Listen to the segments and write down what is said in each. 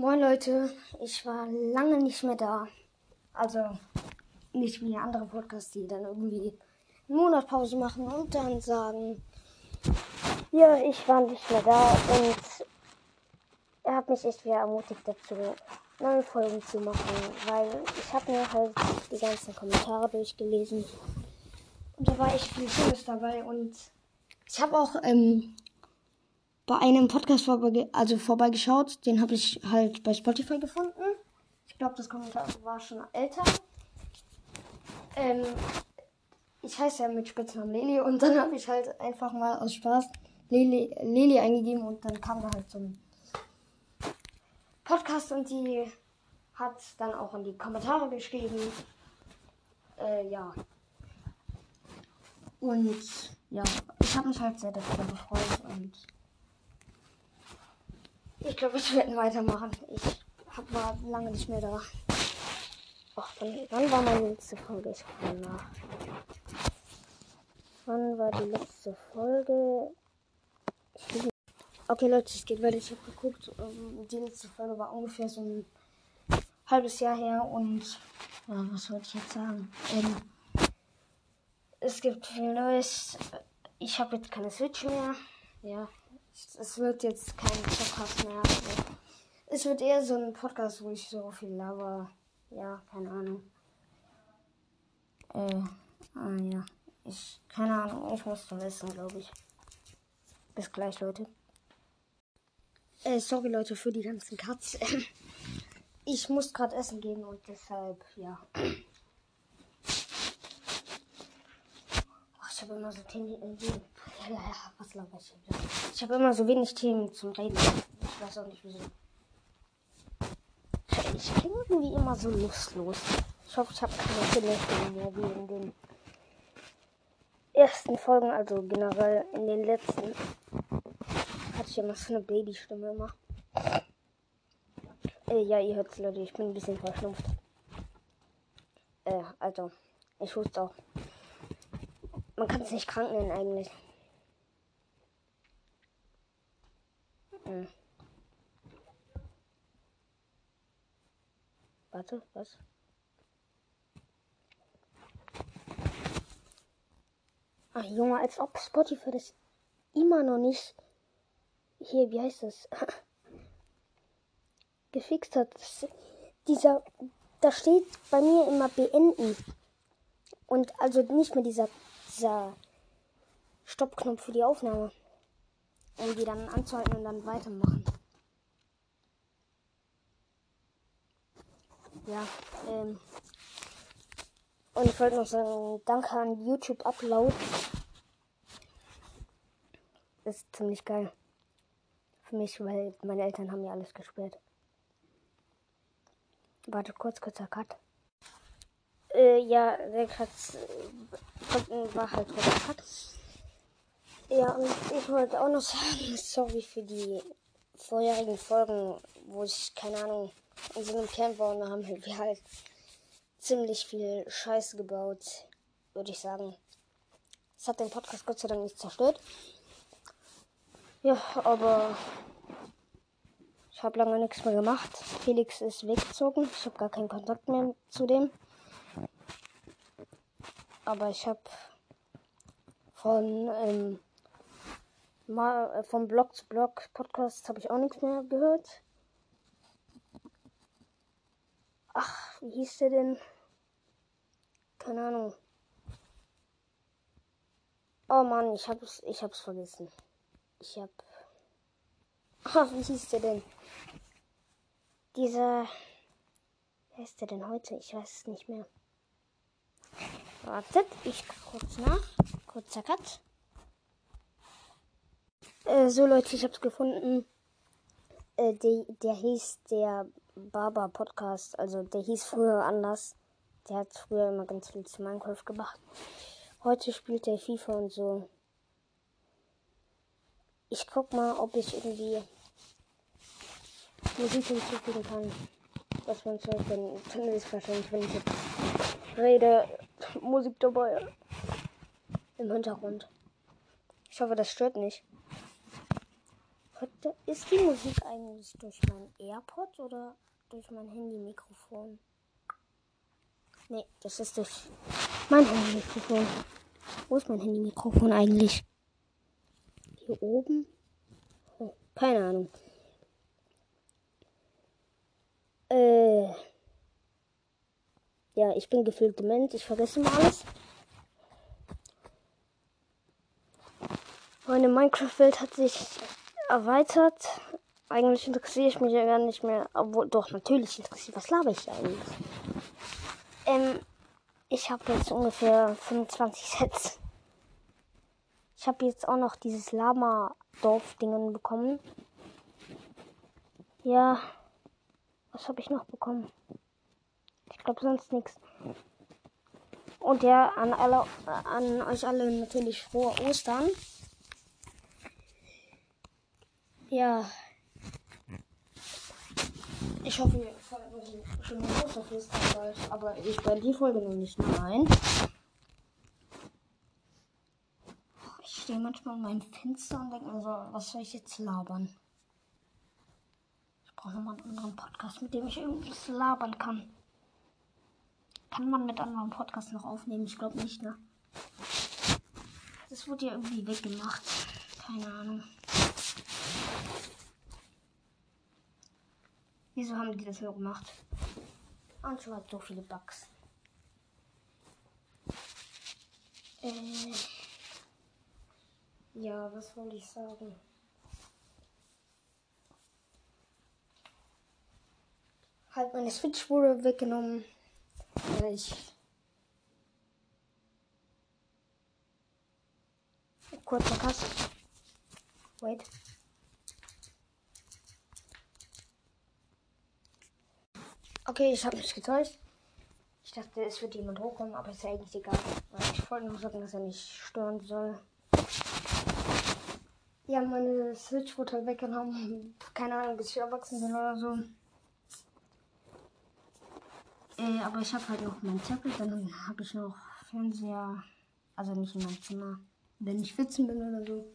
Moin Leute, ich war lange nicht mehr da. Also nicht wie andere Podcasts, die dann irgendwie eine Monatpause machen und dann sagen, ja, ich war nicht mehr da und er hat mich echt wieder ermutigt dazu, neue Folgen zu machen, weil ich habe mir halt die ganzen Kommentare durchgelesen und da war echt viel Schönes dabei und ich habe auch ähm, bei einem Podcast vorbei, also vorbeigeschaut. Den habe ich halt bei Spotify gefunden. Ich glaube, das Kommentar war schon älter. Ähm, ich heiße ja mit Spitznamen Leli und dann habe ich halt einfach mal aus Spaß Leli, Leli eingegeben und dann kam da halt so ein Podcast und die hat dann auch in die Kommentare geschrieben. Äh, ja. Und ja, ich habe mich halt sehr darüber gefreut und ich glaube, wir werden weitermachen. Ich hab war lange nicht mehr da. Ach, wann, wann war meine letzte Folge? Ich gucke nach. Wann war die letzte Folge? Okay, Leute, es geht weiter. Ich habe geguckt. Ähm, die letzte Folge war ungefähr so ein halbes Jahr her. Und ja, was wollte ich jetzt sagen? Ähm, es gibt viel Neues. Ich habe jetzt keine Switch mehr. Ja, es wird jetzt kein Podcast mehr. Es wird eher so ein Podcast, wo ich so viel laber. Ja, keine Ahnung. Äh, ah ja. Ich, keine Ahnung, ich muss zum Essen, glaube ich. Bis gleich, Leute. Äh, sorry, Leute, für die ganzen Cuts. ich muss gerade essen gehen und deshalb, ja. Ach, ich habe immer so ja, was laber ich? Ich habe immer so wenig Themen zum Reden. Ich weiß auch nicht wieso. Ich klinge irgendwie immer so lustlos. Ich hoffe, ich habe keine Kinderstimme mehr wie in den ersten Folgen, also generell in den letzten. Hatte ich immer so eine Babystimme immer. Äh, ja, ihr hört es, Leute, ich bin ein bisschen verschnupft. Äh, also, ich huste auch. Man kann es nicht krank nennen eigentlich. Hm. Warte, was? Ach Junge, als ob Spotify das immer noch nicht hier, wie heißt das? gefixt hat. Das, dieser, da steht bei mir immer beenden. Und also nicht mehr dieser, dieser Stoppknopf für die Aufnahme um dann anzuhalten und dann weitermachen. Ja, ähm. Und ich wollte noch sagen, danke an YouTube Upload. Ist ziemlich geil. Für mich, weil meine Eltern haben ja alles gesperrt. Warte kurz, kurzer Cut. Äh, ja, der Cut äh, war halt kurzer Cut. Ja, und ich wollte auch noch sagen, sorry für die vorherigen Folgen, wo ich, keine Ahnung, in so einem Camp war und da haben wir halt ziemlich viel Scheiße gebaut, würde ich sagen. Es hat den Podcast Gott sei Dank nicht zerstört. Ja, aber ich habe lange nichts mehr gemacht. Felix ist weggezogen. Ich habe gar keinen Kontakt mehr zu dem. Aber ich habe von ähm, mal äh, vom Blog zu Blog Podcast habe ich auch nichts mehr gehört. Ach, wie hieß der denn? Keine Ahnung. Oh Mann, ich hab's, ich hab's vergessen. Ich hab. Ach, wie hieß der denn? Dieser. Wer ist der denn heute? Ich weiß es nicht mehr. Wartet, ich kurz nach. Kurzer Cut. Äh, so Leute, ich hab's gefunden. Äh, der, der hieß der Barber Podcast. Also der hieß früher anders. Der hat früher immer ganz viel zu Minecraft gemacht. Heute spielt er FIFA und so. Ich guck mal, ob ich irgendwie Musik hinzufügen kann. Was man so dann, dann ist wahrscheinlich, wenn ich jetzt rede, Musik dabei im Hintergrund. Ich hoffe, das stört nicht. Ist die Musik eigentlich durch mein AirPod oder durch mein Handy-Mikrofon? Nee, das ist durch mein Handy-Mikrofon. Wo ist mein Handy-Mikrofon eigentlich? Hier oben? Oh, keine Ahnung. Äh. Ja, ich bin gefühlt dement. Ich vergesse mal alles. Meine Minecraft-Welt hat sich erweitert. Eigentlich interessiere ich mich ja gar nicht mehr. Obwohl, doch, natürlich interessiert. Was laber ich eigentlich? Ähm, ich habe jetzt ungefähr 25 Sets. Ich habe jetzt auch noch dieses Lama-Dorf-Dingen bekommen. Ja. Was habe ich noch bekommen? Ich glaube sonst nichts. Und ja, an alle, an euch alle natürlich frohe Ostern. Ja. Ich hoffe, ihr feiert noch ein schönes Osterfest bald. Aber ich bei die Folge noch nicht. Nein. Ich stehe manchmal in meinem Fenster und denke mir so, was soll ich jetzt labern? Ich brauche nochmal einen anderen Podcast, mit dem ich irgendwas labern kann. Kann man mit anderen Podcasts noch aufnehmen? Ich glaube nicht, ne? Das wurde ja irgendwie weggemacht. Keine Ahnung. Wieso haben die das nur gemacht? Und schon hat so viele Bugs. Äh, ja, was wollte ich sagen? Halt, meine Switch wurde weggenommen. Ich. Kurzer Kass. Wait. Okay, ich habe mich getäuscht. Ich dachte, es wird jemand hochkommen, aber ist ja eigentlich egal. Ich wollte nur sagen, dass er nicht stören soll. Ja, meine Switch wurde halt weggenommen. Keine Ahnung, bis ich erwachsen bin oder so. Äh, aber ich habe halt noch mein Tablet, dann habe ich noch Fernseher. Also nicht in meinem Zimmer. Wenn ich 14 bin oder so.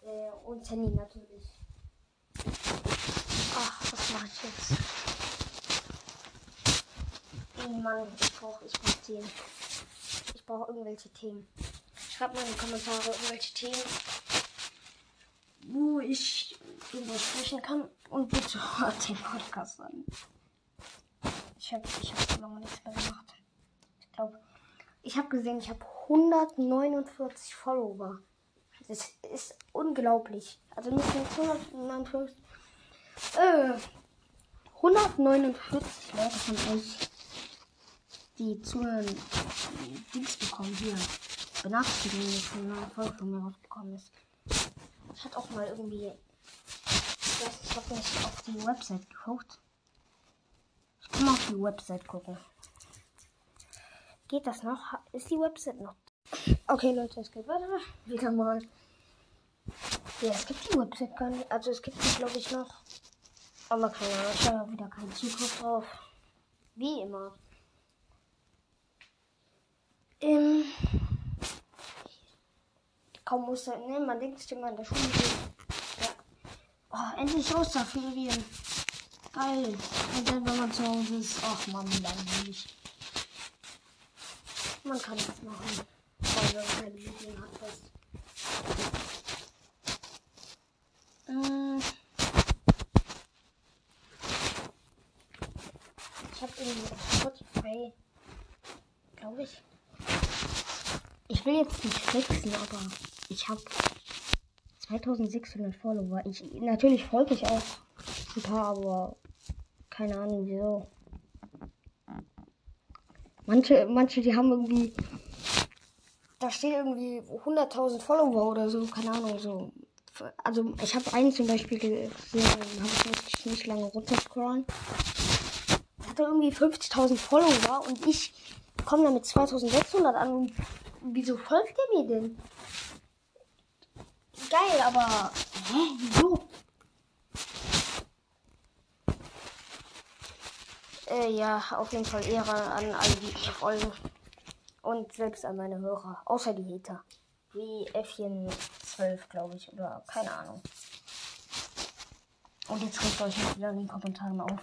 Äh, und Handy natürlich. Ach, was mache ich jetzt? Oh Mann, ich brauche ich brauch Themen. Ich brauche irgendwelche Themen. Schreibt mal in die Kommentare irgendwelche Themen, wo ich drüber sprechen kann. Und bitte hört den Podcast an. Ich habe ich hab so lange nichts mehr gemacht. Ich glaube, ich habe gesehen, ich habe 149 Follower. Das ist unglaublich. Also nicht nur 149. Äh, 149 Leute von euch die die Dings bekommen hier. Benachrichtigungen, dass eine neue Folge von mir rausgekommen ist. Ich hatte auch mal irgendwie. Ich weiß, ich habe nicht auf die Website geguckt. Ich kann mal auf die Website gucken. Geht das noch? Ist die Website noch? Okay, Leute, es geht weiter. Wieder mal. Ja, es gibt die Website gar nicht. Also es gibt die, glaube ich, noch. Aber keine Ahnung, ich habe wieder keinen Zugriff drauf. Wie immer. Ähm, kaum muss er, ne, man denkt sich immer in der Schule. Ja. Oh, endlich Osterferien. Geil. Und dann, wenn man zu Hause ist, ach man, langweilig. Man kann das machen. Wenn man keine Lieblingen hat, fest. Äh, ich habe irgendwie auf Spotify, glaube ich, ich will jetzt nicht flexen, aber ich habe 2600 Follower. Ich, natürlich folge ich auch ein paar, aber keine Ahnung wieso. Manche, manche, die haben irgendwie, da steht irgendwie 100.000 Follower oder so, keine Ahnung, so. Also ich habe einen zum Beispiel gesehen, habe ich nicht, nicht lange runterscrollen. Hatte irgendwie 50.000 Follower und ich komme da mit 2600 an und Wieso folgt er mir denn? Geil, aber. Hä? Wieso? Äh, ja, auf jeden Fall Ehre an alle, die mir folgen. Und selbst an meine Hörer. Außer die Hater. Wie F12, glaube ich. Oder keine Ahnung. Und jetzt regt euch nicht wieder in den Kommentaren auf.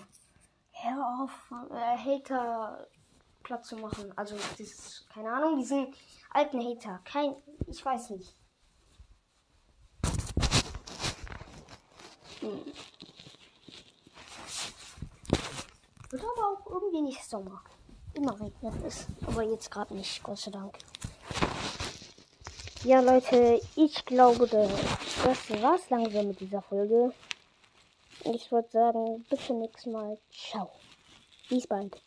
Hör auf, äh, Hater Platz zu machen. Also, das keine Ahnung, diesen alten Hater. Kein, ich weiß nicht. Hm. Wird aber auch irgendwie nicht Sommer. Immer regnet es. Aber jetzt gerade nicht, Gott sei Dank. Ja, Leute, ich glaube, das war's langsam mit dieser Folge. Ich würde sagen, bis zum nächsten Mal. Ciao. Bis bald.